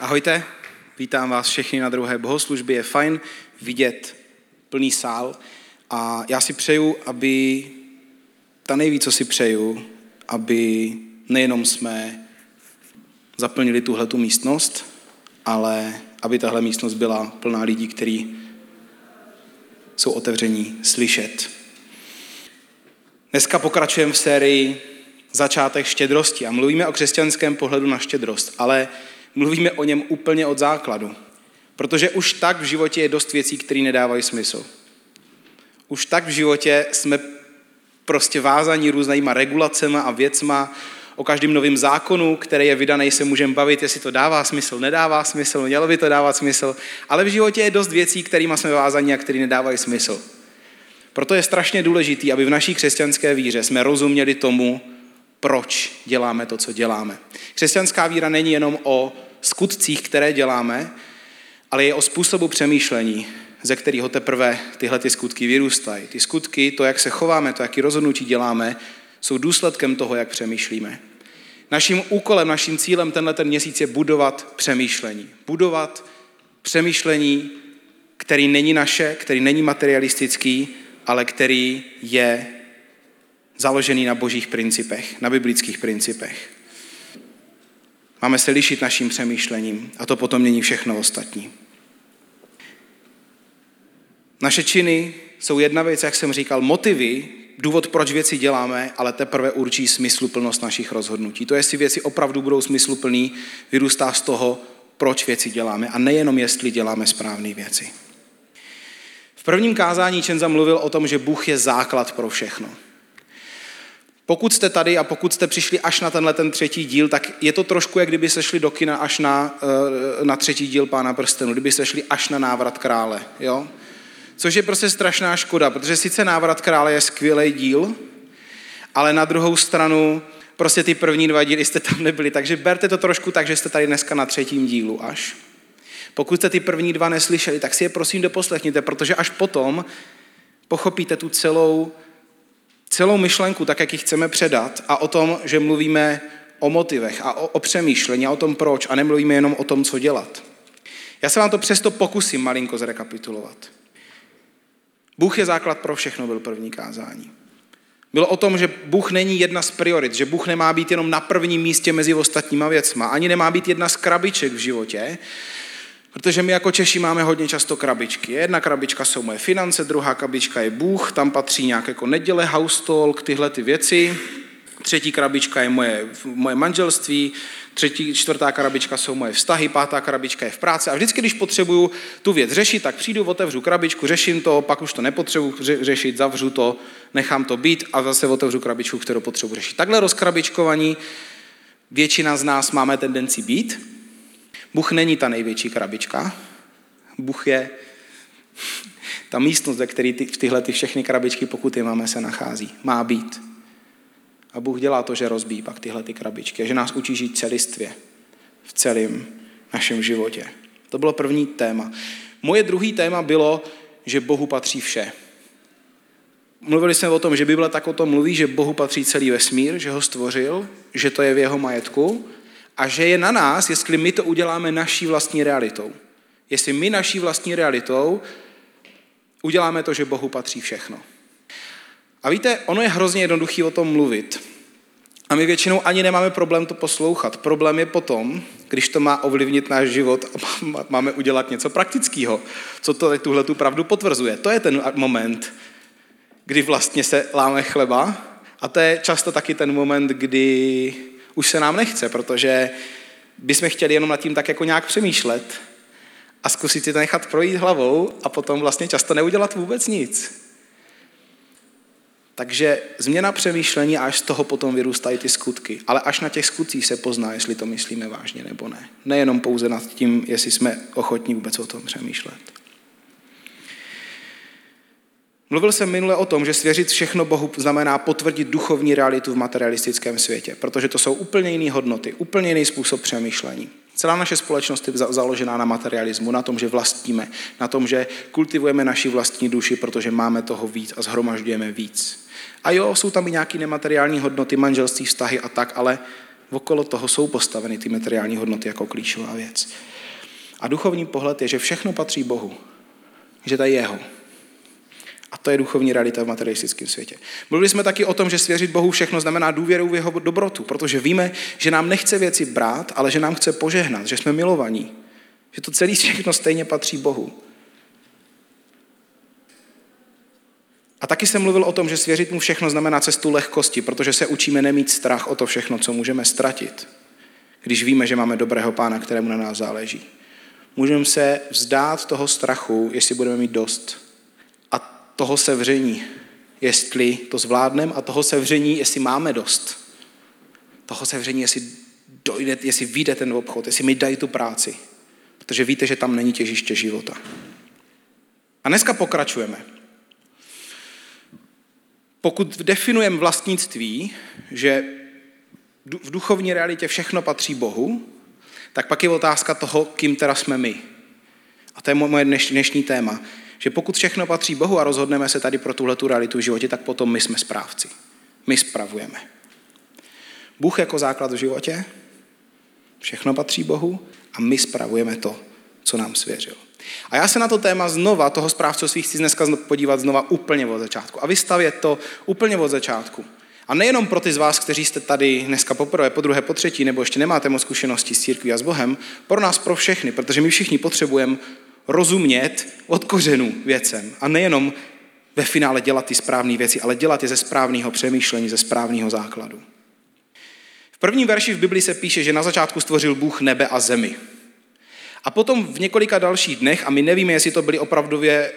Ahojte, vítám vás všechny na druhé bohoslužbě. Je fajn vidět plný sál a já si přeju, aby ta nejvíc, co si přeju, aby nejenom jsme zaplnili tuhle tu místnost, ale aby tahle místnost byla plná lidí, kteří jsou otevření slyšet. Dneska pokračujeme v sérii Začátek štědrosti a mluvíme o křesťanském pohledu na štědrost, ale mluvíme o něm úplně od základu. Protože už tak v životě je dost věcí, které nedávají smysl. Už tak v životě jsme prostě vázaní různýma regulacema a věcma, o každém novém zákonu, který je vydaný, se můžeme bavit, jestli to dává smysl, nedává smysl, mělo by to dávat smysl, ale v životě je dost věcí, kterými jsme vázaní a které nedávají smysl. Proto je strašně důležité, aby v naší křesťanské víře jsme rozuměli tomu, proč děláme to, co děláme. Křesťanská víra není jenom o skutcích, které děláme, ale je o způsobu přemýšlení, ze kterého teprve tyhle ty skutky vyrůstají. Ty skutky, to, jak se chováme, to, jaký rozhodnutí děláme, jsou důsledkem toho, jak přemýšlíme. Naším úkolem, naším cílem tenhle ten měsíc je budovat přemýšlení. Budovat přemýšlení, který není naše, který není materialistický, ale který je založený na božích principech, na biblických principech. Máme se lišit naším přemýšlením a to potom mění všechno ostatní. Naše činy jsou jedna věc, jak jsem říkal, motivy, důvod, proč věci děláme, ale teprve určí smysluplnost našich rozhodnutí. To, jestli věci opravdu budou smysluplný, vyrůstá z toho, proč věci děláme a nejenom jestli děláme správné věci. V prvním kázání Čenza mluvil o tom, že Bůh je základ pro všechno. Pokud jste tady a pokud jste přišli až na tenhle ten třetí díl, tak je to trošku, jak kdyby se šli do kina až na, eh, na třetí díl Pána prstenu, kdyby se šli až na návrat krále. Jo? Což je prostě strašná škoda, protože sice návrat krále je skvělý díl, ale na druhou stranu prostě ty první dva díly jste tam nebyli, takže berte to trošku tak, že jste tady dneska na třetím dílu až. Pokud jste ty první dva neslyšeli, tak si je prosím doposlechněte, protože až potom pochopíte tu celou, celou myšlenku, tak jak ji chceme předat a o tom, že mluvíme o motivech a o, o přemýšlení a o tom proč a nemluvíme jenom o tom, co dělat. Já se vám to přesto pokusím malinko zrekapitulovat. Bůh je základ pro všechno, byl první kázání. Bylo o tom, že Bůh není jedna z priorit, že Bůh nemá být jenom na prvním místě mezi ostatníma věcma, ani nemá být jedna z krabiček v životě, protože my jako Češi máme hodně často krabičky. Jedna krabička jsou moje finance, druhá krabička je Bůh, tam patří nějak jako neděle, house talk, tyhle ty věci. Třetí krabička je moje, moje manželství, třetí, čtvrtá krabička jsou moje vztahy, pátá krabička je v práci. A vždycky, když potřebuju tu věc řešit, tak přijdu, otevřu krabičku, řeším to, pak už to nepotřebuji řešit, zavřu to, nechám to být a zase otevřu krabičku, kterou potřebuji řešit. Takhle rozkrabičkovaní většina z nás máme tendenci být. Bůh není ta největší krabička. Bůh je ta místnost, ve které ty, tyhle ty všechny krabičky, pokud je máme, se nachází. Má být. A Bůh dělá to, že rozbíjí pak tyhle ty krabičky a že nás učí žít celistvě v celém našem životě. To bylo první téma. Moje druhý téma bylo, že Bohu patří vše. Mluvili jsme o tom, že Bible tak o tom mluví, že Bohu patří celý vesmír, že ho stvořil, že to je v jeho majetku a že je na nás, jestli my to uděláme naší vlastní realitou. Jestli my naší vlastní realitou uděláme to, že Bohu patří všechno. A víte, ono je hrozně jednoduchý o tom mluvit. A my většinou ani nemáme problém to poslouchat. Problém je potom, když to má ovlivnit náš život a máme udělat něco praktického, co to tuhle tu pravdu potvrzuje. To je ten moment, kdy vlastně se láme chleba a to je často taky ten moment, kdy už se nám nechce, protože bychom chtěli jenom nad tím tak jako nějak přemýšlet a zkusit si to nechat projít hlavou a potom vlastně často neudělat vůbec nic. Takže změna přemýšlení až z toho potom vyrůstají ty skutky. Ale až na těch skutcích se pozná, jestli to myslíme vážně nebo ne. Nejenom pouze nad tím, jestli jsme ochotní vůbec o tom přemýšlet. Mluvil jsem minule o tom, že svěřit všechno Bohu znamená potvrdit duchovní realitu v materialistickém světě, protože to jsou úplně jiné hodnoty, úplně jiný způsob přemýšlení. Celá naše společnost je založená na materialismu, na tom, že vlastíme, na tom, že kultivujeme naši vlastní duši, protože máme toho víc a zhromažďujeme víc. A jo, jsou tam i nějaké nemateriální hodnoty, manželství, vztahy a tak, ale Okolo toho jsou postaveny ty materiální hodnoty jako klíčová věc. A duchovní pohled je, že všechno patří Bohu. Že to je jeho. A to je duchovní realita v materialistickém světě. Mluvili jsme taky o tom, že svěřit Bohu všechno znamená důvěru v jeho dobrotu, protože víme, že nám nechce věci brát, ale že nám chce požehnat, že jsme milovaní, že to celé všechno stejně patří Bohu. A taky jsem mluvil o tom, že svěřit mu všechno znamená cestu lehkosti, protože se učíme nemít strach o to všechno, co můžeme ztratit, když víme, že máme dobrého pána, kterému na nás záleží. Můžeme se vzdát toho strachu, jestli budeme mít dost. Toho sevření, jestli to zvládneme, a toho sevření, jestli máme dost. Toho sevření, jestli dojde, jestli vyjde ten obchod, jestli mi dají tu práci. Protože víte, že tam není těžiště života. A dneska pokračujeme. Pokud definujeme vlastnictví, že v duchovní realitě všechno patří Bohu, tak pak je otázka toho, kým teda jsme my. A to je moje dnešní téma. Že pokud všechno patří Bohu a rozhodneme se tady pro tuhle tu realitu v životě, tak potom my jsme správci. My spravujeme. Bůh jako základ v životě, všechno patří Bohu a my spravujeme to, co nám svěřil. A já se na to téma znova, toho správcovství chci dneska podívat znova úplně od začátku a vystavět to úplně od začátku. A nejenom pro ty z vás, kteří jste tady dneska poprvé, po druhé, po třetí, nebo ještě nemáte moc zkušenosti s církví a s Bohem, pro nás, pro všechny, protože my všichni potřebujeme rozumět od kořenů věcem a nejenom ve finále dělat ty správné věci, ale dělat je ze správného přemýšlení, ze správného základu. V prvním verši v Biblii se píše, že na začátku stvořil Bůh nebe a zemi. A potom v několika dalších dnech, a my nevíme, jestli to byly opravdově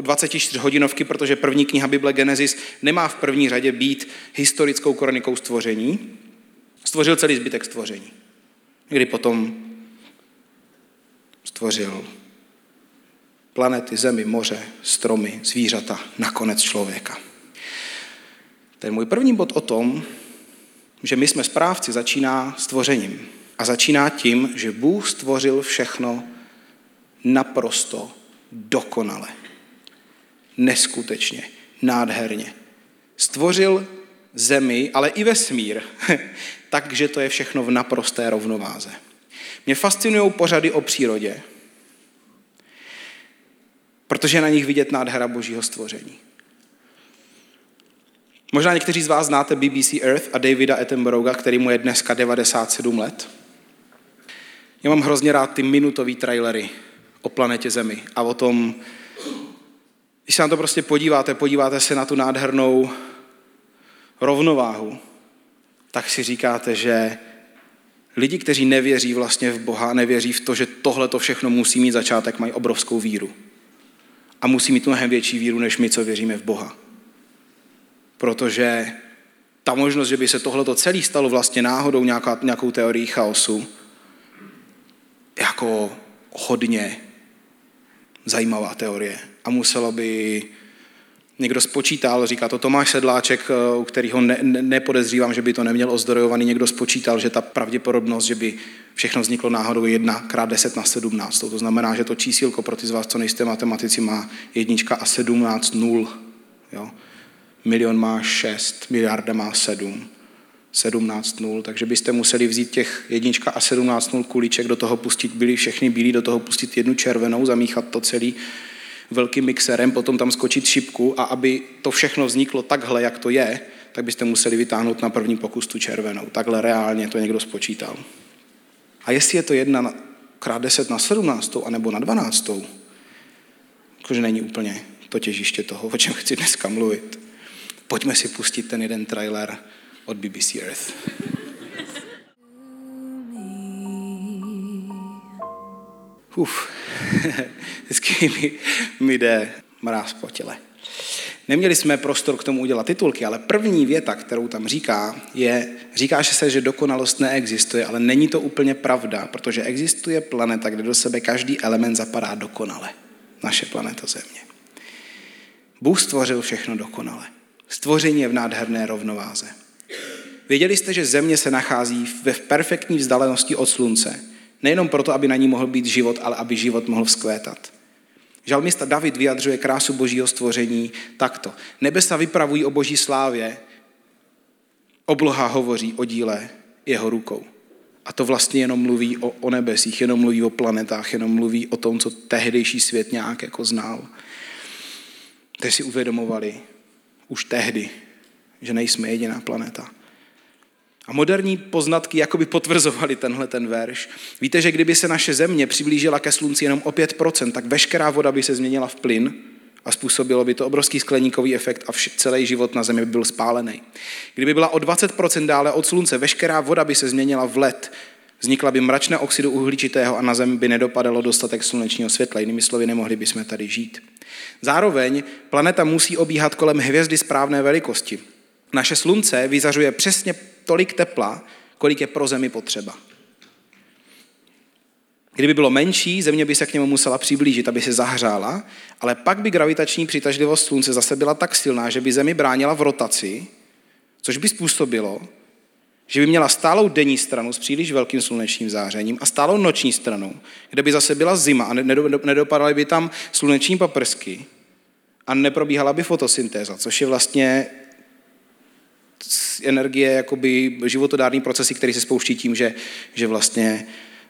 24 hodinovky, protože první kniha Bible Genesis nemá v první řadě být historickou kronikou stvoření, stvořil celý zbytek stvoření. Kdy potom stvořil planety, zemi, moře, stromy, zvířata, nakonec člověka. Ten můj první bod o tom, že my jsme správci, začíná stvořením. A začíná tím, že Bůh stvořil všechno naprosto dokonale. Neskutečně, nádherně. Stvořil zemi, ale i vesmír, takže to je všechno v naprosté rovnováze. Mě fascinují pořady o přírodě, protože na nich vidět nádhera božího stvoření. Možná někteří z vás znáte BBC Earth a Davida Attenborougha, který mu je dneska 97 let. Já mám hrozně rád ty minutové trailery o planetě Zemi a o tom, když se na to prostě podíváte, podíváte se na tu nádhernou rovnováhu, tak si říkáte, že lidi, kteří nevěří vlastně v Boha, nevěří v to, že tohle to všechno musí mít začátek, mají obrovskou víru. A musí mít mnohem větší víru, než my, co věříme v Boha. Protože ta možnost, že by se tohleto celé stalo vlastně náhodou nějaká, nějakou teorií chaosu, jako hodně zajímavá teorie. A muselo by někdo spočítal, říká to Tomáš Sedláček, eh, u kterého ne, ne, nepodezřívám, že by to neměl ozdrojovaný, někdo spočítal, že ta pravděpodobnost, že by všechno vzniklo náhodou 1 krát 10 na 17. To znamená, že to čísílko pro ty z vás, co nejste matematici, má jednička a 17 nul. Jo? Milion má 6, miliarda má 7. 17 nul, takže byste museli vzít těch jednička a 17 nul kuliček, do toho pustit, byli všechny bílí, do toho pustit jednu červenou, zamíchat to celý velkým mixerem, potom tam skočit šipku a aby to všechno vzniklo takhle, jak to je, tak byste museli vytáhnout na první pokus tu červenou. Takhle reálně to někdo spočítal. A jestli je to jedna krát 10 na 17, anebo na 12, jakože není úplně to těžiště toho, o čem chci dneska mluvit. Pojďme si pustit ten jeden trailer od BBC Earth. Uf, vždycky mi, mi jde mráz po těle. Neměli jsme prostor k tomu udělat titulky, ale první věta, kterou tam říká, je, říká se, že dokonalost neexistuje, ale není to úplně pravda, protože existuje planeta, kde do sebe každý element zapadá dokonale. Naše planeta Země. Bůh stvořil všechno dokonale. Stvoření je v nádherné rovnováze. Věděli jste, že země se nachází ve perfektní vzdálenosti od slunce. Nejenom proto, aby na ní mohl být život, ale aby život mohl vzkvétat. Žalmista David vyjadřuje krásu božího stvoření takto. Nebesa vypravují o boží slávě, obloha hovoří o díle jeho rukou. A to vlastně jenom mluví o, o nebesích, jenom mluví o planetách, jenom mluví o tom, co tehdejší svět nějak jako znal. Teď si uvědomovali už tehdy, že nejsme jediná planeta. A moderní poznatky jakoby potvrzovaly tenhle ten verš. Víte, že kdyby se naše země přiblížila ke slunci jenom o 5%, tak veškerá voda by se změnila v plyn a způsobilo by to obrovský skleníkový efekt a vš- celý život na Zemi by byl spálený. Kdyby byla o 20% dále od slunce, veškerá voda by se změnila v led, vznikla by mračné oxidu uhličitého a na Zemi by nedopadalo dostatek slunečního světla. Jinými slovy, nemohli bychom tady žít. Zároveň planeta musí obíhat kolem hvězdy správné velikosti. Naše slunce vyzařuje přesně tolik tepla, kolik je pro Zemi potřeba. Kdyby bylo menší, země by se k němu musela přiblížit, aby se zahřála, ale pak by gravitační přitažlivost slunce zase byla tak silná, že by Zemi bránila v rotaci, což by způsobilo, že by měla stálou denní stranu s příliš velkým slunečním zářením a stálou noční stranu, kde by zase byla zima a nedopadaly by tam sluneční paprsky a neprobíhala by fotosyntéza, což je vlastně energie, jakoby životodárný procesy, který se spouští tím, že, že vlastně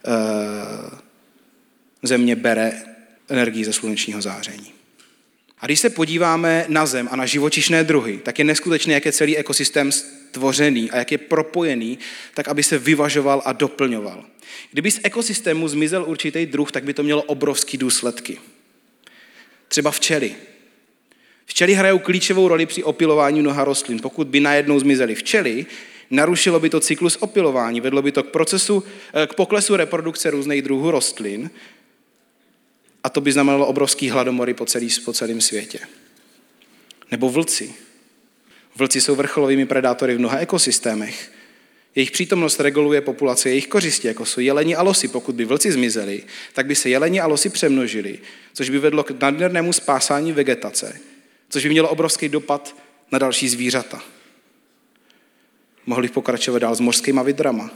uh, země bere energii ze slunečního záření. A když se podíváme na Zem a na živočišné druhy, tak je neskutečné, jak je celý ekosystém stvořený a jak je propojený, tak aby se vyvažoval a doplňoval. Kdyby z ekosystému zmizel určitý druh, tak by to mělo obrovské důsledky. Třeba včely. Včely hrajou klíčovou roli při opilování mnoha rostlin. Pokud by najednou zmizely včely, narušilo by to cyklus opilování, vedlo by to k, procesu, eh, k poklesu reprodukce různých druhů rostlin a to by znamenalo obrovský hladomory po, celý, po celém světě. Nebo vlci. Vlci jsou vrcholovými predátory v mnoha ekosystémech. Jejich přítomnost reguluje populace jejich kořistí, jako jsou jeleni a losy. Pokud by vlci zmizeli, tak by se jeleni a losy přemnožili, což by vedlo k nadměrnému spásání vegetace, což by mělo obrovský dopad na další zvířata. Mohli pokračovat dál s mořskýma vidrama,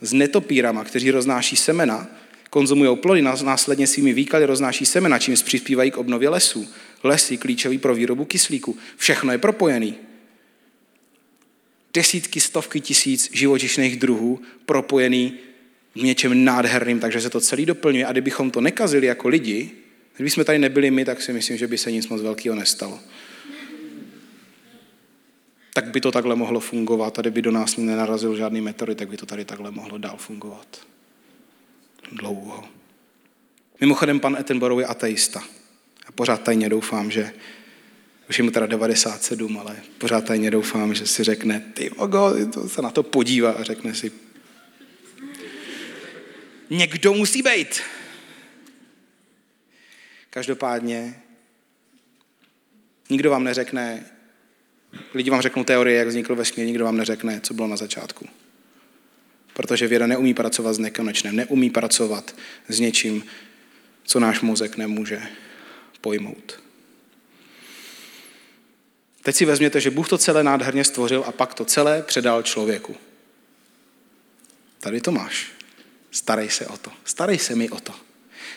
s netopírama, kteří roznáší semena, konzumují plody, následně svými výkaly roznáší semena, čím přispívají k obnově lesů. Lesy klíčový pro výrobu kyslíku. Všechno je propojený. Desítky, stovky tisíc živočišných druhů propojený v něčem nádherným, takže se to celý doplňuje. A kdybychom to nekazili jako lidi, kdyby jsme tady nebyli my, tak si myslím, že by se nic moc velkého nestalo. Tak by to takhle mohlo fungovat. Tady by do nás nenarazil žádný meteorit, tak by to tady takhle mohlo dál fungovat. Dlouho. Mimochodem, pan Ettenborough je ateista. A pořád tajně doufám, že už je mu teda 97, ale pořád tajně doufám, že si řekne, ty ogo, to se na to podívá a řekne si, někdo musí být. Každopádně nikdo vám neřekne, lidi vám řeknou teorie, jak vznikl vesmír, nikdo vám neřekne, co bylo na začátku. Protože věda neumí pracovat s nekonečným, neumí pracovat s něčím, co náš mozek nemůže pojmout. Teď si vezměte, že Bůh to celé nádherně stvořil a pak to celé předal člověku. Tady to máš. Starej se o to. Starej se mi o to.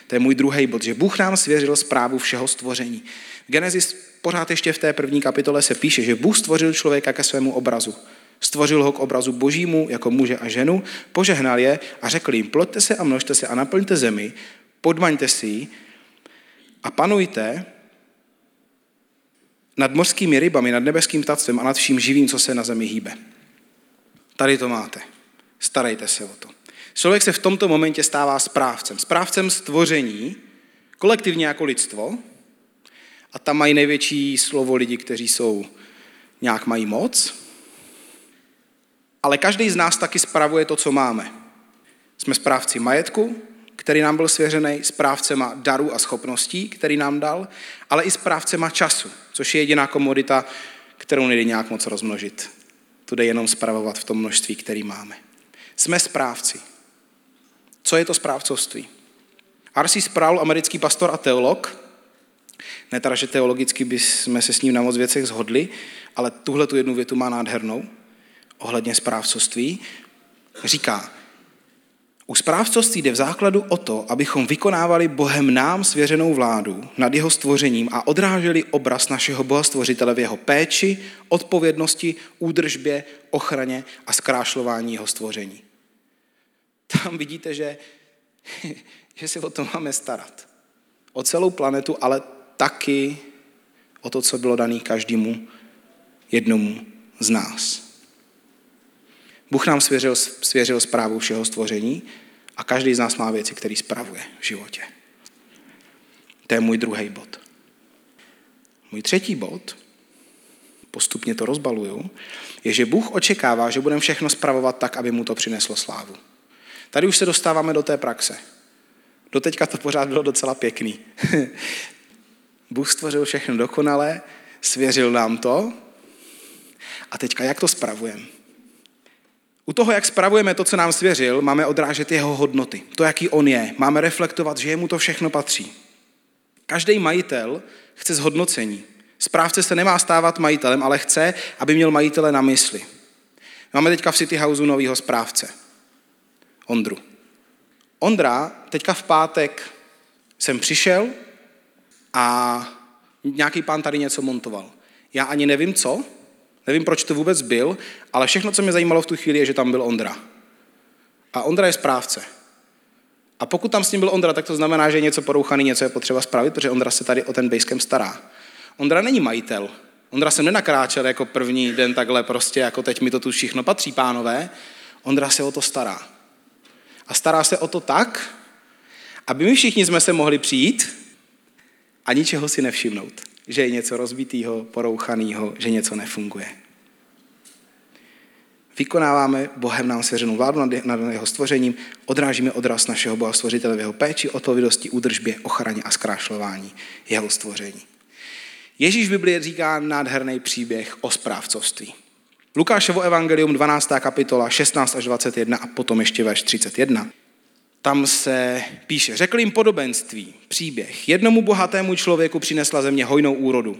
To je můj druhý bod, že Bůh nám svěřil zprávu všeho stvoření. V Genesis pořád ještě v té první kapitole se píše, že Bůh stvořil člověka ke svému obrazu. Stvořil ho k obrazu božímu jako muže a ženu, požehnal je a řekl jim, ploďte se a množte se a naplňte zemi, podmaňte si ji a panujte nad mořskými rybami, nad nebeským ptactvem a nad vším živým, co se na zemi hýbe. Tady to máte. Starejte se o to. Člověk se v tomto momentě stává správcem. Správcem stvoření, kolektivně jako lidstvo, a tam mají největší slovo lidi, kteří jsou nějak mají moc, ale každý z nás taky spravuje to, co máme. Jsme správci majetku, který nám byl svěřený, správcema darů a schopností, který nám dal, ale i správcema času, což je jediná komodita, kterou nejde nějak moc rozmnožit. Tu jde jenom spravovat v tom množství, který máme. Jsme správci. Co je to správcovství? R.C. Sproul, americký pastor a teolog, ne teda, že teologicky bychom se s ním na moc věcech zhodli, ale tuhle tu jednu větu má nádhernou ohledně správcovství. Říká, U správcovství jde v základu o to, abychom vykonávali Bohem nám svěřenou vládu nad jeho stvořením a odráželi obraz našeho Boha stvořitele v jeho péči, odpovědnosti, údržbě, ochraně a zkrášlování jeho stvoření. Tam vidíte, že, že si o to máme starat. O celou planetu, ale taky o to, co bylo dané každému jednomu z nás. Bůh nám svěřil, svěřil zprávu všeho stvoření a každý z nás má věci, které spravuje v životě. To je můj druhý bod. Můj třetí bod, postupně to rozbaluju, je, že Bůh očekává, že budeme všechno spravovat tak, aby mu to přineslo slávu. Tady už se dostáváme do té praxe. Doteďka to pořád bylo docela pěkný. Bůh stvořil všechno dokonale, svěřil nám to a teďka jak to spravujeme? U toho, jak spravujeme to, co nám svěřil, máme odrážet jeho hodnoty, to, jaký on je. Máme reflektovat, že jemu to všechno patří. Každý majitel chce zhodnocení. Správce se nemá stávat majitelem, ale chce, aby měl majitele na mysli. Máme teďka v City Houseu novýho správce. Ondru. Ondra teďka v pátek jsem přišel a nějaký pán tady něco montoval. Já ani nevím co, nevím, proč to vůbec byl, ale všechno, co mě zajímalo v tu chvíli, je, že tam byl Ondra. A Ondra je správce. A pokud tam s ním byl Ondra, tak to znamená, že je něco porouchaný, něco je potřeba spravit, protože Ondra se tady o ten basecamp stará. Ondra není majitel. Ondra se nenakráčel jako první den takhle prostě, jako teď mi to tu všechno patří, pánové. Ondra se o to stará. A stará se o to tak, aby my všichni jsme se mohli přijít a ničeho si nevšimnout. Že je něco rozbitého, porouchaného, že něco nefunguje. Vykonáváme Bohem nám svěřenou vládu nad, jeho stvořením, odrážíme odraz našeho Boha stvořitele v jeho péči, odpovědosti, údržbě, ochraně a zkrášlování jeho stvoření. Ježíš v Biblii říká nádherný příběh o správcovství. Lukášovo evangelium 12. kapitola 16 až 21 a potom ještě verš 31 tam se píše, řekl jim podobenství, příběh. Jednomu bohatému člověku přinesla země hojnou úrodu.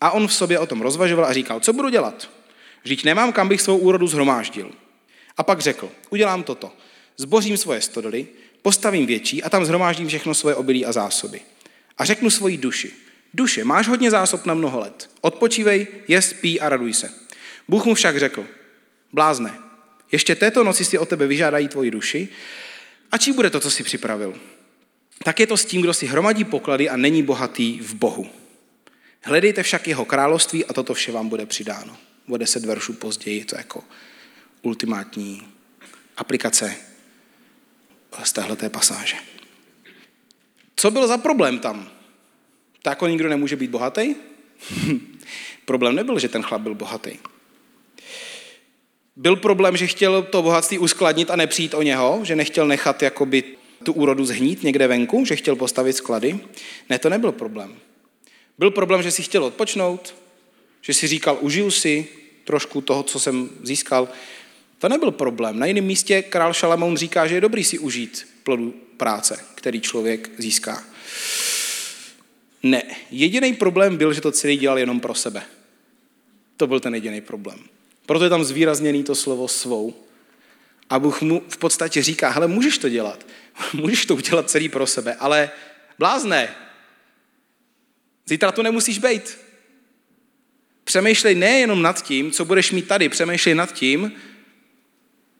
A on v sobě o tom rozvažoval a říkal, co budu dělat? Vždyť nemám, kam bych svou úrodu zhromáždil. A pak řekl, udělám toto. Zbořím svoje stodoly, postavím větší a tam zhromáždím všechno svoje obilí a zásoby. A řeknu svoji duši, duše, máš hodně zásob na mnoho let. Odpočívej, je, spí a raduj se. Bůh mu však řekl, blázne, ještě této noci si o tebe vyžádají tvoji duši a čí bude to, co si připravil? Tak je to s tím, kdo si hromadí poklady a není bohatý v Bohu. Hledejte však jeho království a toto vše vám bude přidáno. O deset veršů později to jako ultimátní aplikace z téhleté pasáže. Co byl za problém tam? Tak jako nikdo nemůže být bohatý? problém nebyl, že ten chlap byl bohatý. Byl problém, že chtěl to bohatství uskladnit a nepřijít o něho, že nechtěl nechat jakoby tu úrodu zhnít někde venku, že chtěl postavit sklady. Ne, to nebyl problém. Byl problém, že si chtěl odpočnout, že si říkal, užiju si trošku toho, co jsem získal. To nebyl problém. Na jiném místě král Šalamoun říká, že je dobrý si užít plodu práce, který člověk získá. Ne, jediný problém byl, že to celý dělal jenom pro sebe. To byl ten jediný problém. Proto je tam zvýrazněný to slovo svou. A Bůh mu v podstatě říká, hele, můžeš to dělat. Můžeš to udělat celý pro sebe, ale blázne. Zítra to nemusíš být. Přemýšlej nejenom nad tím, co budeš mít tady, přemýšlej nad tím,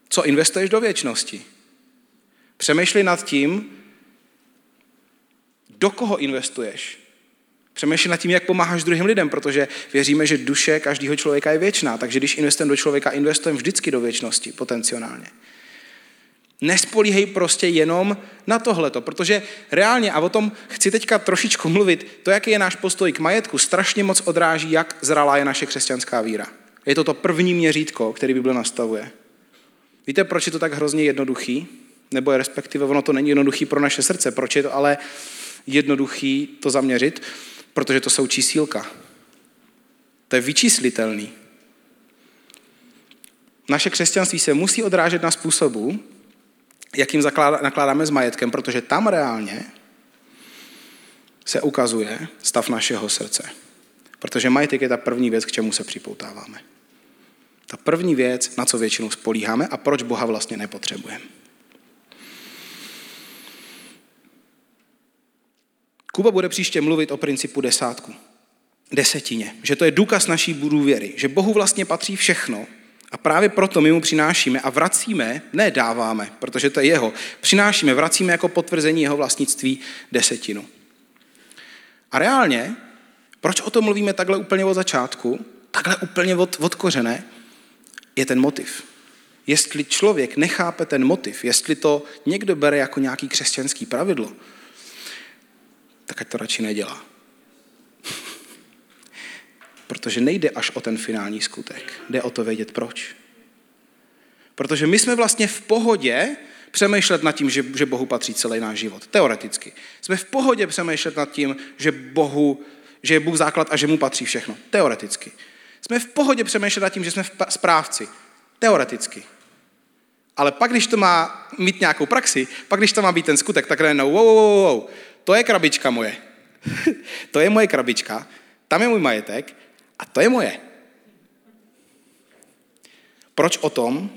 co investuješ do věčnosti. Přemýšlej nad tím, do koho investuješ. Přemýšlej nad tím, jak pomáháš druhým lidem, protože věříme, že duše každého člověka je věčná, takže když investujeme do člověka, investujeme vždycky do věčnosti potenciálně. Nespolíhej prostě jenom na tohleto, protože reálně, a o tom chci teďka trošičku mluvit, to, jaký je náš postoj k majetku, strašně moc odráží, jak zralá je naše křesťanská víra. Je to to první měřítko, který Bible nastavuje. Víte, proč je to tak hrozně jednoduchý? Nebo je respektive ono to není jednoduchý pro naše srdce. Proč je to ale jednoduchý to zaměřit? Protože to jsou čísílka. To je vyčíslitelný. Naše křesťanství se musí odrážet na způsobu, jakým nakládáme s majetkem, protože tam reálně se ukazuje stav našeho srdce. Protože majetek je ta první věc, k čemu se připoutáváme. Ta první věc, na co většinou spolíháme a proč Boha vlastně nepotřebujeme. Kuba bude příště mluvit o principu desátku. Desetině. Že to je důkaz naší důvěry. Že Bohu vlastně patří všechno. A právě proto my mu přinášíme a vracíme, ne dáváme, protože to je jeho, přinášíme, vracíme jako potvrzení jeho vlastnictví desetinu. A reálně, proč o tom mluvíme takhle úplně od začátku, takhle úplně od, od kořené, je ten motiv. Jestli člověk nechápe ten motiv, jestli to někdo bere jako nějaký křesťanský pravidlo, tak ať to radši nedělá. Protože nejde až o ten finální skutek. Jde o to vědět proč. Protože my jsme vlastně v pohodě přemýšlet nad tím, že, že Bohu patří celý náš život. Teoreticky. Jsme v pohodě přemýšlet nad tím, že, Bohu, že je Bůh základ a že mu patří všechno. Teoreticky. Jsme v pohodě přemýšlet nad tím, že jsme správci. Teoreticky. Ale pak, když to má mít nějakou praxi, pak, když to má být ten skutek, tak najednou, wow, wow, wow, wow, to je krabička moje. to je moje krabička, tam je můj majetek a to je moje. Proč o tom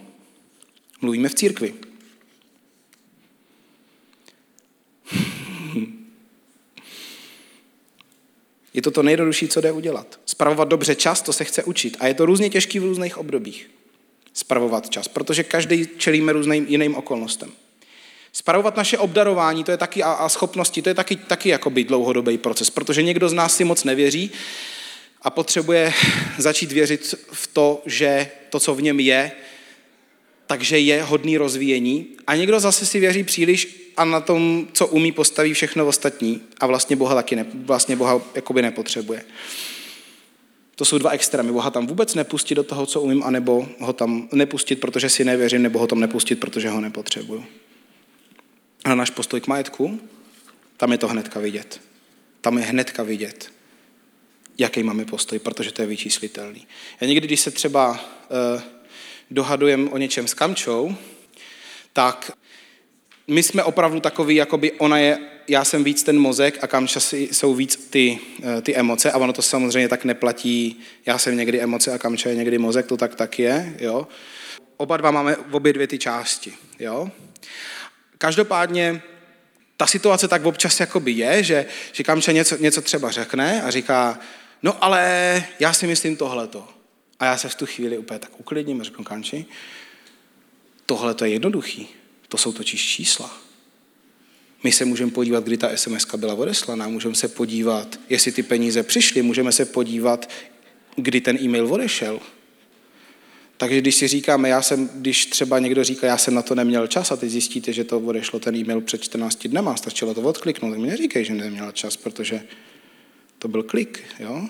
mluvíme v církvi? Je to to nejjednodušší, co jde udělat. Spravovat dobře čas, to se chce učit. A je to různě těžký v různých obdobích. Spravovat čas, protože každý čelíme různým jiným okolnostem. Spravovat naše obdarování, to je taky, a, a schopnosti, to je taky, taky jakoby dlouhodobý proces, protože někdo z nás si moc nevěří a potřebuje začít věřit v to, že to, co v něm je, takže je hodný rozvíjení. A někdo zase si věří příliš a na tom, co umí, postaví všechno ostatní a vlastně Boha taky ne, vlastně Boha jakoby nepotřebuje. To jsou dva extrémy. Boha tam vůbec nepustit do toho, co umím, anebo ho tam nepustit, protože si nevěřím, nebo ho tam nepustit, protože ho nepotřebuju. A náš postoj k majetku, tam je to hnedka vidět. Tam je hnedka vidět, jaký máme postoj, protože to je vyčíslitelný. Já někdy, když se třeba uh, dohadujem o něčem s Kamčou, tak my jsme opravdu takový, jakoby ona je, já jsem víc ten mozek a Kamča jsou víc ty, eh, ty emoce a ono to samozřejmě tak neplatí, já jsem někdy emoce a Kamča je někdy mozek, to tak tak je, jo. Oba dva máme obě dvě ty části, jo. Každopádně ta situace tak občas jakoby je, že, že Kamča něco, něco třeba řekne a říká, no ale já si myslím tohleto. A já se v tu chvíli úplně tak uklidním a řeknu Kamči, tohle to je jednoduchý, to jsou totiž čísla. My se můžeme podívat, kdy ta SMS byla odeslaná, můžeme se podívat, jestli ty peníze přišly, můžeme se podívat, kdy ten e-mail odešel. Takže když si říkáme, já jsem, když třeba někdo říká, já jsem na to neměl čas a teď zjistíte, že to odešlo ten e-mail před 14 dnema, stačilo to odkliknout, tak mi neříkej, že neměl čas, protože to byl klik, jo?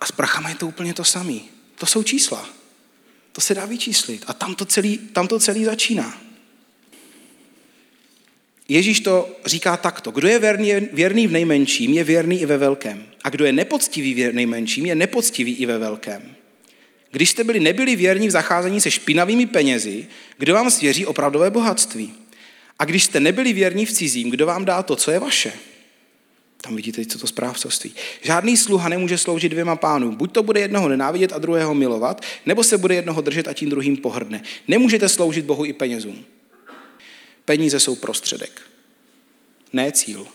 A s prachama je to úplně to samé. To jsou čísla. To se dá vyčíslit. A tam to celý, tam to celý začíná. Ježíš to říká takto. Kdo je věrný, věrný v nejmenším, je věrný i ve velkém. A kdo je nepoctivý v nejmenším, je nepoctivý i ve velkém. Když jste byli nebyli věrní v zacházení se špinavými penězi, kdo vám svěří opravdové bohatství? A když jste nebyli věrní v cizím, kdo vám dá to, co je vaše? Tam vidíte, co to správcovství. Žádný sluha nemůže sloužit dvěma pánům. Buď to bude jednoho nenávidět a druhého milovat, nebo se bude jednoho držet a tím druhým pohrdne. Nemůžete sloužit Bohu i penězům. Peníze jsou prostředek, ne cíl.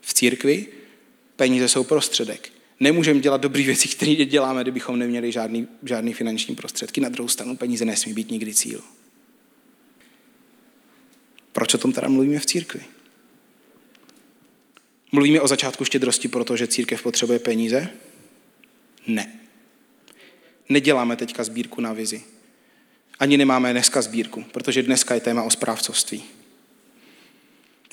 V církvi peníze jsou prostředek. Nemůžeme dělat dobré věci, které děláme, kdybychom neměli žádný, žádný finanční prostředky. Na druhou stranu peníze nesmí být nikdy cíl. Proč o tom teda mluvíme v církvi? Mluvíme o začátku štědrosti, protože církev potřebuje peníze? Ne. Neděláme teďka sbírku na vizi. Ani nemáme dneska sbírku, protože dneska je téma o správcovství.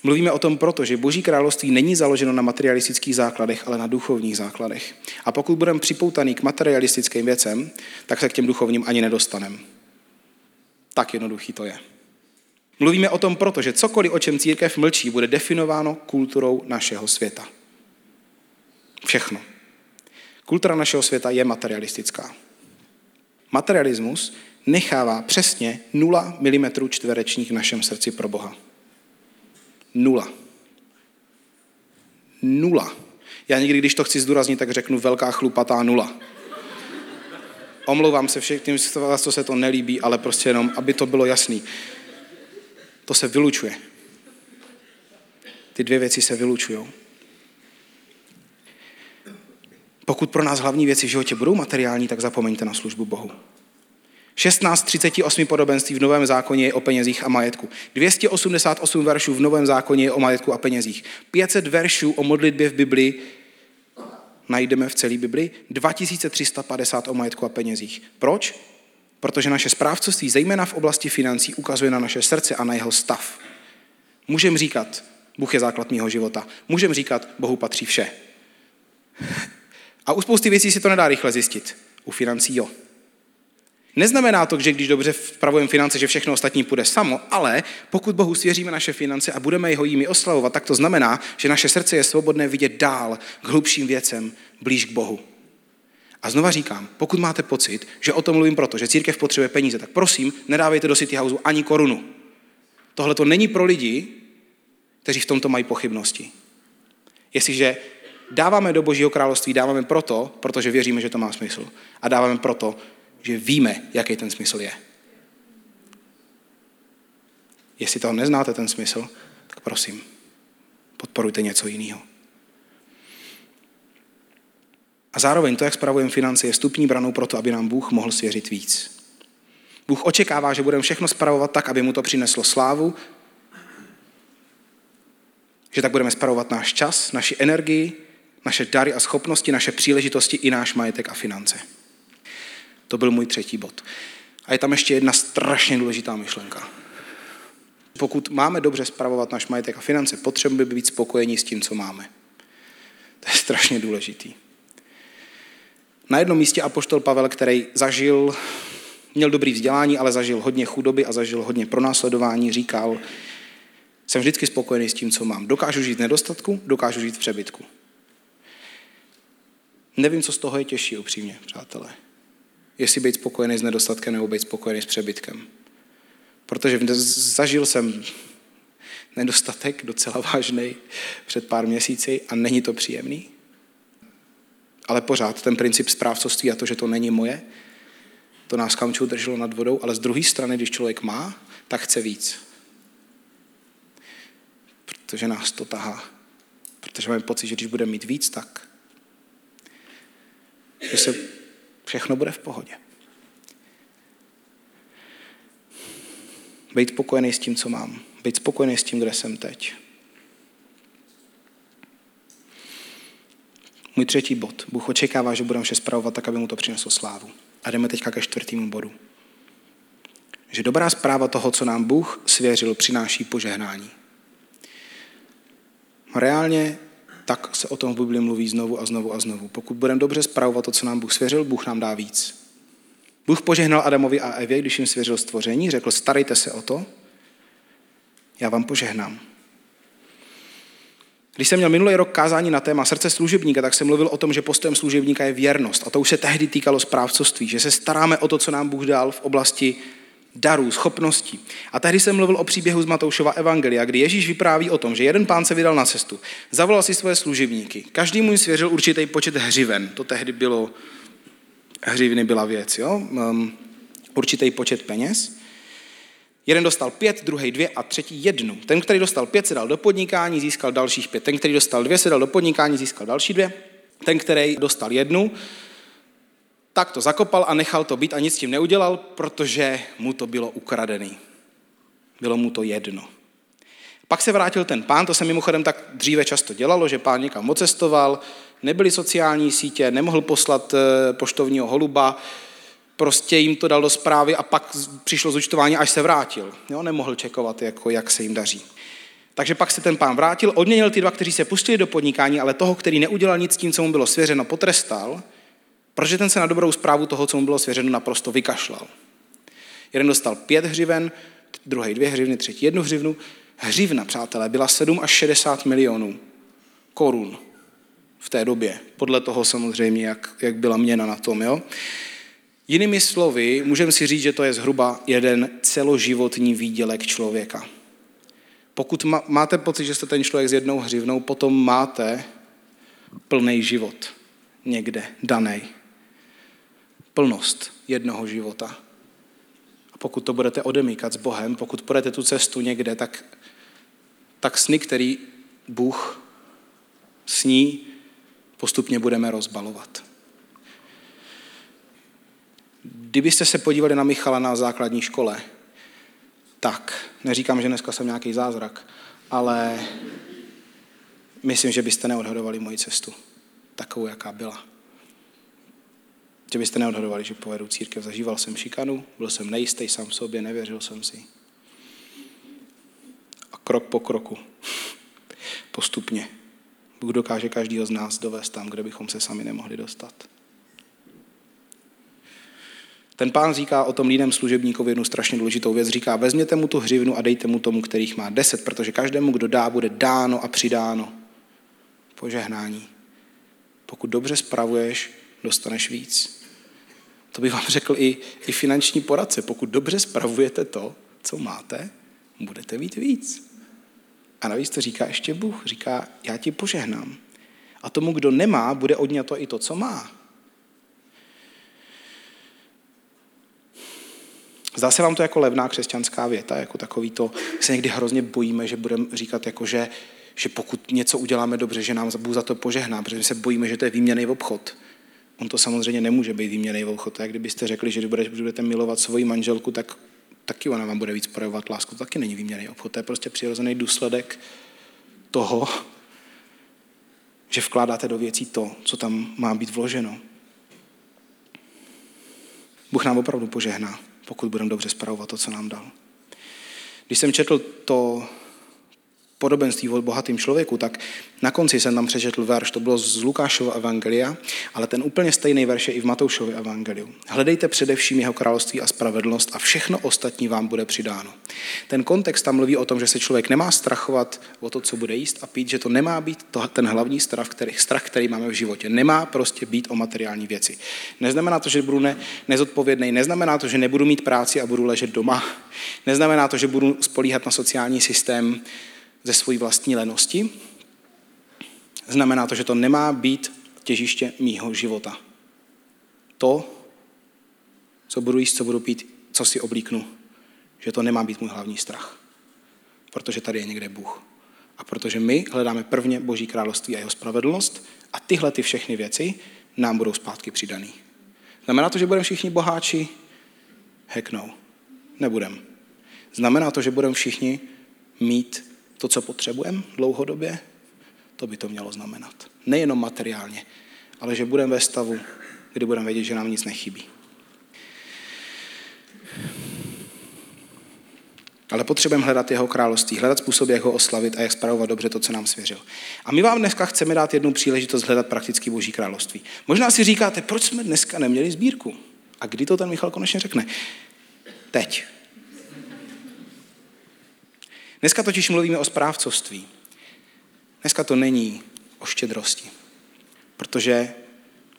Mluvíme o tom proto, že Boží království není založeno na materialistických základech, ale na duchovních základech. A pokud budeme připoutaný k materialistickým věcem, tak se k těm duchovním ani nedostaneme. Tak jednoduchý to je. Mluvíme o tom proto, že cokoliv, o čem církev mlčí, bude definováno kulturou našeho světa. Všechno. Kultura našeho světa je materialistická. Materialismus nechává přesně 0 mm čtverečních v našem srdci pro Boha. Nula. Nula. Já někdy, když to chci zdůraznit, tak řeknu velká chlupatá nula. Omlouvám se všem, co se to nelíbí, ale prostě jenom, aby to bylo jasný. To se vylučuje. Ty dvě věci se vylučují. Pokud pro nás hlavní věci v životě budou materiální, tak zapomeňte na službu Bohu. 16.38 podobenství v Novém zákoně je o penězích a majetku. 288 veršů v Novém zákoně je o majetku a penězích. 500 veršů o modlitbě v Biblii najdeme v celé Bibli. 2350 o majetku a penězích. Proč? Protože naše správcovství, zejména v oblasti financí, ukazuje na naše srdce a na jeho stav. Můžeme říkat, Bůh je základ mého života. Můžeme říkat, Bohu patří vše. A u spousty věcí si to nedá rychle zjistit. U financí jo. Neznamená to, že když dobře vpravujeme finance, že všechno ostatní půjde samo, ale pokud Bohu svěříme naše finance a budeme jeho jimi oslavovat, tak to znamená, že naše srdce je svobodné vidět dál k hlubším věcem, blíž k Bohu. A znova říkám, pokud máte pocit, že o tom mluvím proto, že církev potřebuje peníze, tak prosím, nedávejte do City Houseu ani korunu. Tohle to není pro lidi, kteří v tomto mají pochybnosti. Jestliže dáváme do Božího království, dáváme proto, protože věříme, že to má smysl. A dáváme proto, že víme, jaký ten smysl je. Jestli toho neznáte, ten smysl, tak prosím, podporujte něco jiného. A zároveň to, jak spravujeme finance, je vstupní branou pro to, aby nám Bůh mohl svěřit víc. Bůh očekává, že budeme všechno spravovat tak, aby mu to přineslo slávu, že tak budeme spravovat náš čas, naši energii, naše dary a schopnosti, naše příležitosti i náš majetek a finance. To byl můj třetí bod. A je tam ještě jedna strašně důležitá myšlenka. Pokud máme dobře spravovat náš majetek a finance, potřebujeme být spokojení s tím, co máme. To je strašně důležitý. Na jednom místě apoštol Pavel, který zažil, měl dobrý vzdělání, ale zažil hodně chudoby a zažil hodně pronásledování, říkal, jsem vždycky spokojený s tím, co mám. Dokážu žít v nedostatku, dokážu žít v přebytku. Nevím, co z toho je těžší, upřímně, přátelé. Jestli být spokojený s nedostatkem nebo být spokojený s přebytkem. Protože zažil jsem nedostatek docela vážný před pár měsíci a není to příjemný. Ale pořád ten princip správcovství a to, že to není moje, to nás kamčou drželo nad vodou, ale z druhé strany, když člověk má, tak chce víc. Protože nás to tahá. Protože máme pocit, že když budeme mít víc, tak že se všechno bude v pohodě. Být spokojený s tím, co mám. Být spokojený s tím, kde jsem teď. Můj třetí bod. Bůh očekává, že budeme vše spravovat tak, aby mu to přineslo slávu. A jdeme teďka ke čtvrtému bodu. Že dobrá zpráva toho, co nám Bůh svěřil, přináší požehnání. Reálně tak se o tom v Bibli mluví znovu a znovu a znovu. Pokud budeme dobře spravovat to, co nám Bůh svěřil, Bůh nám dá víc. Bůh požehnal Adamovi a Evě, když jim svěřil stvoření, řekl, starejte se o to, já vám požehnám. Když jsem měl minulý rok kázání na téma srdce služebníka, tak jsem mluvil o tom, že postojem služebníka je věrnost. A to už se tehdy týkalo správcovství, že se staráme o to, co nám Bůh dal v oblasti darů, schopností. A tehdy jsem mluvil o příběhu z Matoušova Evangelia, kdy Ježíš vypráví o tom, že jeden pán se vydal na cestu, zavolal si svoje služebníky, každý mu svěřil určitý počet hřiven, to tehdy bylo, hřivny byla věc, jo? Um, určitý počet peněz. Jeden dostal pět, druhý dvě a třetí jednu. Ten, který dostal pět, se dal do podnikání, získal dalších pět. Ten, který dostal dvě, se dal do podnikání, získal další dvě. Ten, který dostal jednu, tak to zakopal a nechal to být a nic s tím neudělal, protože mu to bylo ukradený. Bylo mu to jedno. Pak se vrátil ten pán, to se mimochodem tak dříve často dělalo, že pán někam ocestoval, nebyly sociální sítě, nemohl poslat eh, poštovního holuba, prostě jim to dal do zprávy a pak přišlo zúčtování, až se vrátil. Jo, nemohl čekovat, jako, jak se jim daří. Takže pak se ten pán vrátil, odměnil ty dva, kteří se pustili do podnikání, ale toho, který neudělal nic s tím, co mu bylo svěřeno, potrestal Protože ten se na dobrou zprávu toho, co mu bylo svěřeno, naprosto vykašlal. Jeden dostal pět hřiven, druhý dvě hřivny, třetí jednu hřivnu. Hřivna, přátelé, byla 7 až 60 milionů korun v té době. Podle toho samozřejmě, jak, jak byla měna na tom. Jo? Jinými slovy, můžeme si říct, že to je zhruba jeden celoživotní výdělek člověka. Pokud máte pocit, že jste ten člověk s jednou hřivnou, potom máte plný život někde daný plnost jednoho života. A pokud to budete odemíkat s Bohem, pokud půjdete tu cestu někde, tak, tak sny, který Bůh s ní postupně budeme rozbalovat. Kdybyste se podívali na Michala na základní škole, tak, neříkám, že dneska jsem nějaký zázrak, ale myslím, že byste neodhadovali moji cestu, takovou, jaká byla. Že byste neodhadovali, že povedu církev. Zažíval jsem šikanu, byl jsem nejistý sám v sobě, nevěřil jsem si. A krok po kroku, postupně, Bůh dokáže každýho z nás dovést tam, kde bychom se sami nemohli dostat. Ten pán říká o tom lídem služebníkovi jednu strašně důležitou věc. Říká, vezměte mu tu hřivnu a dejte mu tomu, kterých má deset, protože každému, kdo dá, bude dáno a přidáno. Požehnání. Pokud dobře spravuješ, dostaneš víc. To bych vám řekl i, i finanční poradce. Pokud dobře spravujete to, co máte, budete mít víc. A navíc to říká ještě Bůh. Říká, já ti požehnám. A tomu, kdo nemá, bude odňato i to, co má. Zdá se vám to jako levná křesťanská věta, jako takový to, se někdy hrozně bojíme, že budeme říkat, jako že, že pokud něco uděláme dobře, že nám Bůh za to požehná, protože my se bojíme, že to je výměný obchod. On to samozřejmě nemůže být výměný obchod. Jak kdybyste řekli, že budete milovat svoji manželku, tak taky ona vám bude víc projevovat lásku. To taky není výměný obchod. To je prostě přirozený důsledek toho, že vkládáte do věcí to, co tam má být vloženo. Bůh nám opravdu požehná pokud budeme dobře spravovat to, co nám dal. Když jsem četl to podobenství o bohatým člověku, tak na konci jsem tam přečetl verš, to bylo z Lukášova evangelia, ale ten úplně stejný verš je i v Matoušově evangeliu. Hledejte především jeho království a spravedlnost a všechno ostatní vám bude přidáno. Ten kontext tam mluví o tom, že se člověk nemá strachovat o to, co bude jíst a pít, že to nemá být to, ten hlavní strach který, strach, který máme v životě. Nemá prostě být o materiální věci. Neznamená to, že budu ne, nezodpovědný, neznamená to, že nebudu mít práci a budu ležet doma, neznamená to, že budu spolíhat na sociální systém, ze své vlastní lenosti, znamená to, že to nemá být těžiště mýho života. To, co budu jíst, co budu pít, co si oblíknu, že to nemá být můj hlavní strach. Protože tady je někde Bůh. A protože my hledáme prvně Boží království a jeho spravedlnost a tyhle ty všechny věci nám budou zpátky přidaný. Znamená to, že budeme všichni boháči? Heknou. Nebudem. Znamená to, že budeme všichni mít to, co potřebujeme dlouhodobě, to by to mělo znamenat. Nejenom materiálně, ale že budeme ve stavu, kdy budeme vědět, že nám nic nechybí. Ale potřebujeme hledat jeho království, hledat způsob, jak ho oslavit a jak spravovat dobře to, co nám svěřil. A my vám dneska chceme dát jednu příležitost hledat praktický boží království. Možná si říkáte, proč jsme dneska neměli sbírku? A kdy to ten Michal konečně řekne? Teď. Dneska totiž mluvíme o správcovství. Dneska to není o štědrosti. Protože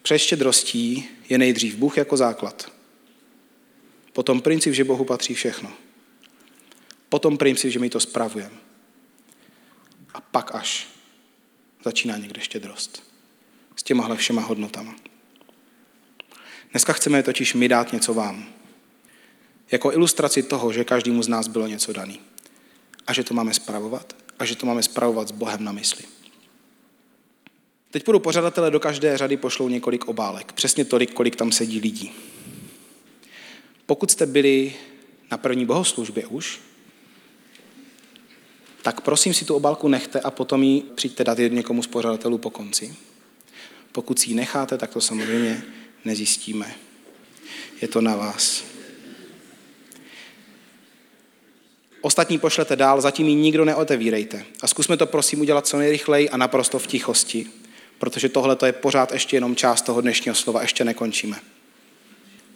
přes štědrostí je nejdřív Bůh jako základ. Potom princip, že Bohu patří všechno. Potom princip, že my to spravujeme. A pak až začíná někde štědrost. S těmahle všema hodnotama. Dneska chceme totiž my dát něco vám. Jako ilustraci toho, že každému z nás bylo něco daný a že to máme spravovat a že to máme spravovat s Bohem na mysli. Teď půjdu pořadatele do každé řady pošlou několik obálek. Přesně tolik, kolik tam sedí lidí. Pokud jste byli na první bohoslužbě už, tak prosím si tu obálku nechte a potom ji přijďte dát někomu z pořadatelů po konci. Pokud si ji necháte, tak to samozřejmě nezjistíme. Je to na vás. Ostatní pošlete dál, zatím ji nikdo neotevírejte. A zkusme to prosím udělat co nejrychleji a naprosto v tichosti, protože tohle je pořád ještě jenom část toho dnešního slova, ještě nekončíme.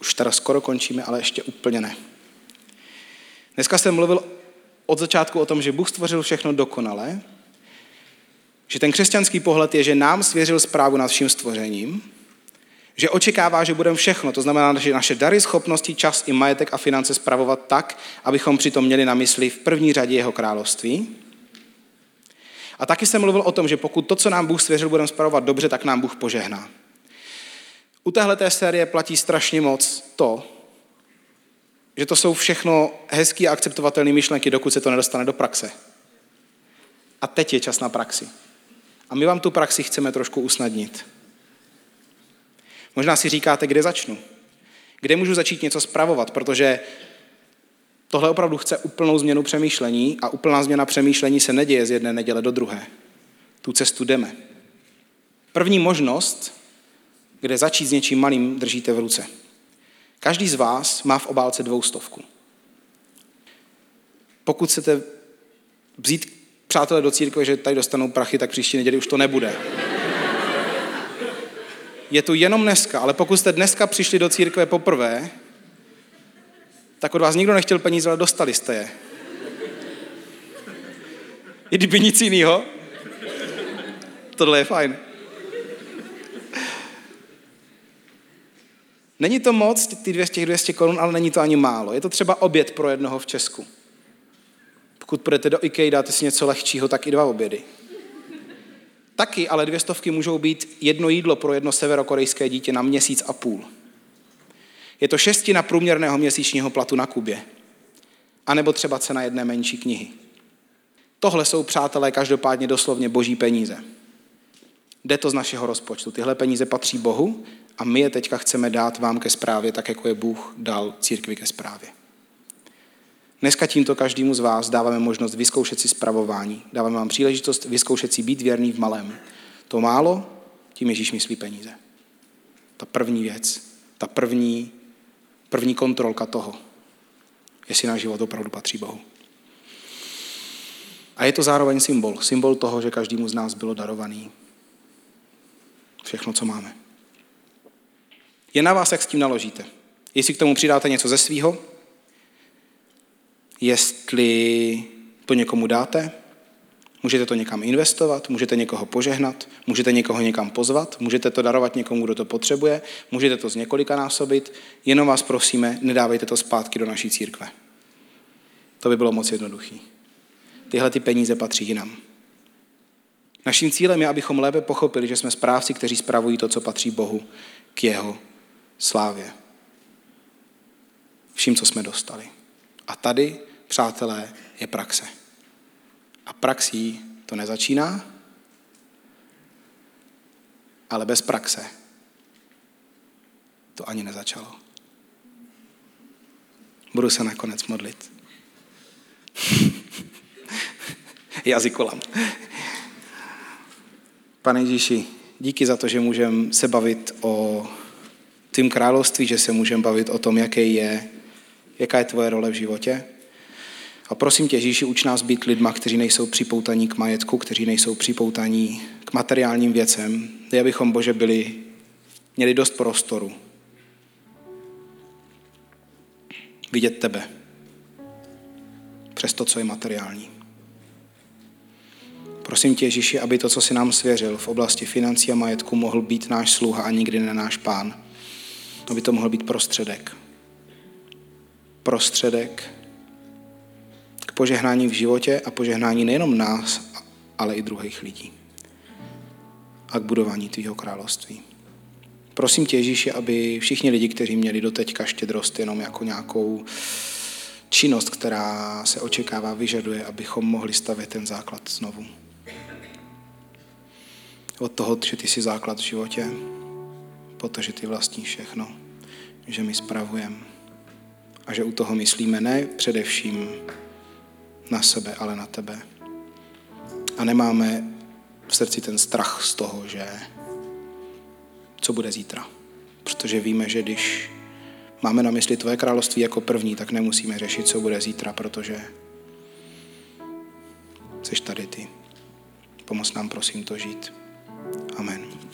Už teda skoro končíme, ale ještě úplně ne. Dneska jsem mluvil od začátku o tom, že Bůh stvořil všechno dokonale, že ten křesťanský pohled je, že nám svěřil zprávu nad vším stvořením, že očekává, že budeme všechno, to znamená, že naše dary, schopnosti, čas i majetek a finance spravovat tak, abychom přitom měli na mysli v první řadě jeho království. A taky jsem mluvil o tom, že pokud to, co nám Bůh svěřil, budeme spravovat dobře, tak nám Bůh požehná. U téhle série platí strašně moc to, že to jsou všechno hezké a akceptovatelné myšlenky, dokud se to nedostane do praxe. A teď je čas na praxi. A my vám tu praxi chceme trošku usnadnit. Možná si říkáte, kde začnu. Kde můžu začít něco spravovat, protože tohle opravdu chce úplnou změnu přemýšlení a úplná změna přemýšlení se neděje z jedné neděle do druhé. Tu cestu jdeme. První možnost, kde začít s něčím malým, držíte v ruce. Každý z vás má v obálce dvoustovku. Pokud chcete vzít přátelé do církve, že tady dostanou prachy, tak příští neděli už to nebude. Je tu jenom dneska, ale pokud jste dneska přišli do církve poprvé, tak od vás nikdo nechtěl peníze, ale dostali jste je. I kdyby nic jiného, tohle je fajn. Není to moc, ty 200, 200 korun, ale není to ani málo. Je to třeba oběd pro jednoho v Česku. Pokud půjdete do IKEA, dáte si něco lehčího, tak i dva obědy. Taky, ale dvě stovky můžou být jedno jídlo pro jedno severokorejské dítě na měsíc a půl. Je to šestina průměrného měsíčního platu na Kubě. A nebo třeba cena jedné menší knihy. Tohle jsou, přátelé, každopádně doslovně boží peníze. Jde to z našeho rozpočtu. Tyhle peníze patří Bohu a my je teďka chceme dát vám ke zprávě, tak jako je Bůh dal církvi ke zprávě. Dneska tímto každému z vás dáváme možnost vyzkoušet si spravování. Dáváme vám příležitost vyzkoušet si být věrný v malém. To málo, tím Ježíš myslí peníze. Ta první věc, ta první, první kontrolka toho, jestli náš život opravdu patří Bohu. A je to zároveň symbol. Symbol toho, že každému z nás bylo darovaný všechno, co máme. Je na vás, jak s tím naložíte. Jestli k tomu přidáte něco ze svýho, jestli to někomu dáte, můžete to někam investovat, můžete někoho požehnat, můžete někoho někam pozvat, můžete to darovat někomu, kdo to potřebuje, můžete to z několika násobit, jenom vás prosíme, nedávejte to zpátky do naší církve. To by bylo moc jednoduchý. Tyhle ty peníze patří jinam. Naším cílem je, abychom lépe pochopili, že jsme správci, kteří spravují to, co patří Bohu k jeho slávě. Vším, co jsme dostali. A tady, přátelé, je praxe. A praxí to nezačíná, ale bez praxe to ani nezačalo. Budu se nakonec modlit. Jazykolam. Pane Ježíši, díky za to, že můžeme se bavit o tím království, že se můžeme bavit o tom, jaký je, jaká je tvoje role v životě. A prosím tě, Ježíši, uč nás být lidma, kteří nejsou připoutaní k majetku, kteří nejsou připoutaní k materiálním věcem, Ty, abychom, Bože, byli, měli dost prostoru vidět tebe přes to, co je materiální. Prosím tě, Ježíši, aby to, co si nám svěřil v oblasti financí a majetku, mohl být náš sluha a nikdy ne náš pán aby to mohl být prostředek. Prostředek požehnání v životě a požehnání nejenom nás, ale i druhých lidí. A k budování tvýho království. Prosím tě, Ježíši, aby všichni lidi, kteří měli doteďka štědrost jenom jako nějakou činnost, která se očekává, vyžaduje, abychom mohli stavět ten základ znovu. Od toho, že ty jsi základ v životě, protože ty vlastní všechno, že my spravujeme. A že u toho myslíme ne především na sebe, ale na tebe. A nemáme v srdci ten strach z toho, že co bude zítra. Protože víme, že když máme na mysli tvoje království jako první, tak nemusíme řešit, co bude zítra, protože jsi tady ty. Pomoz nám prosím to žít. Amen.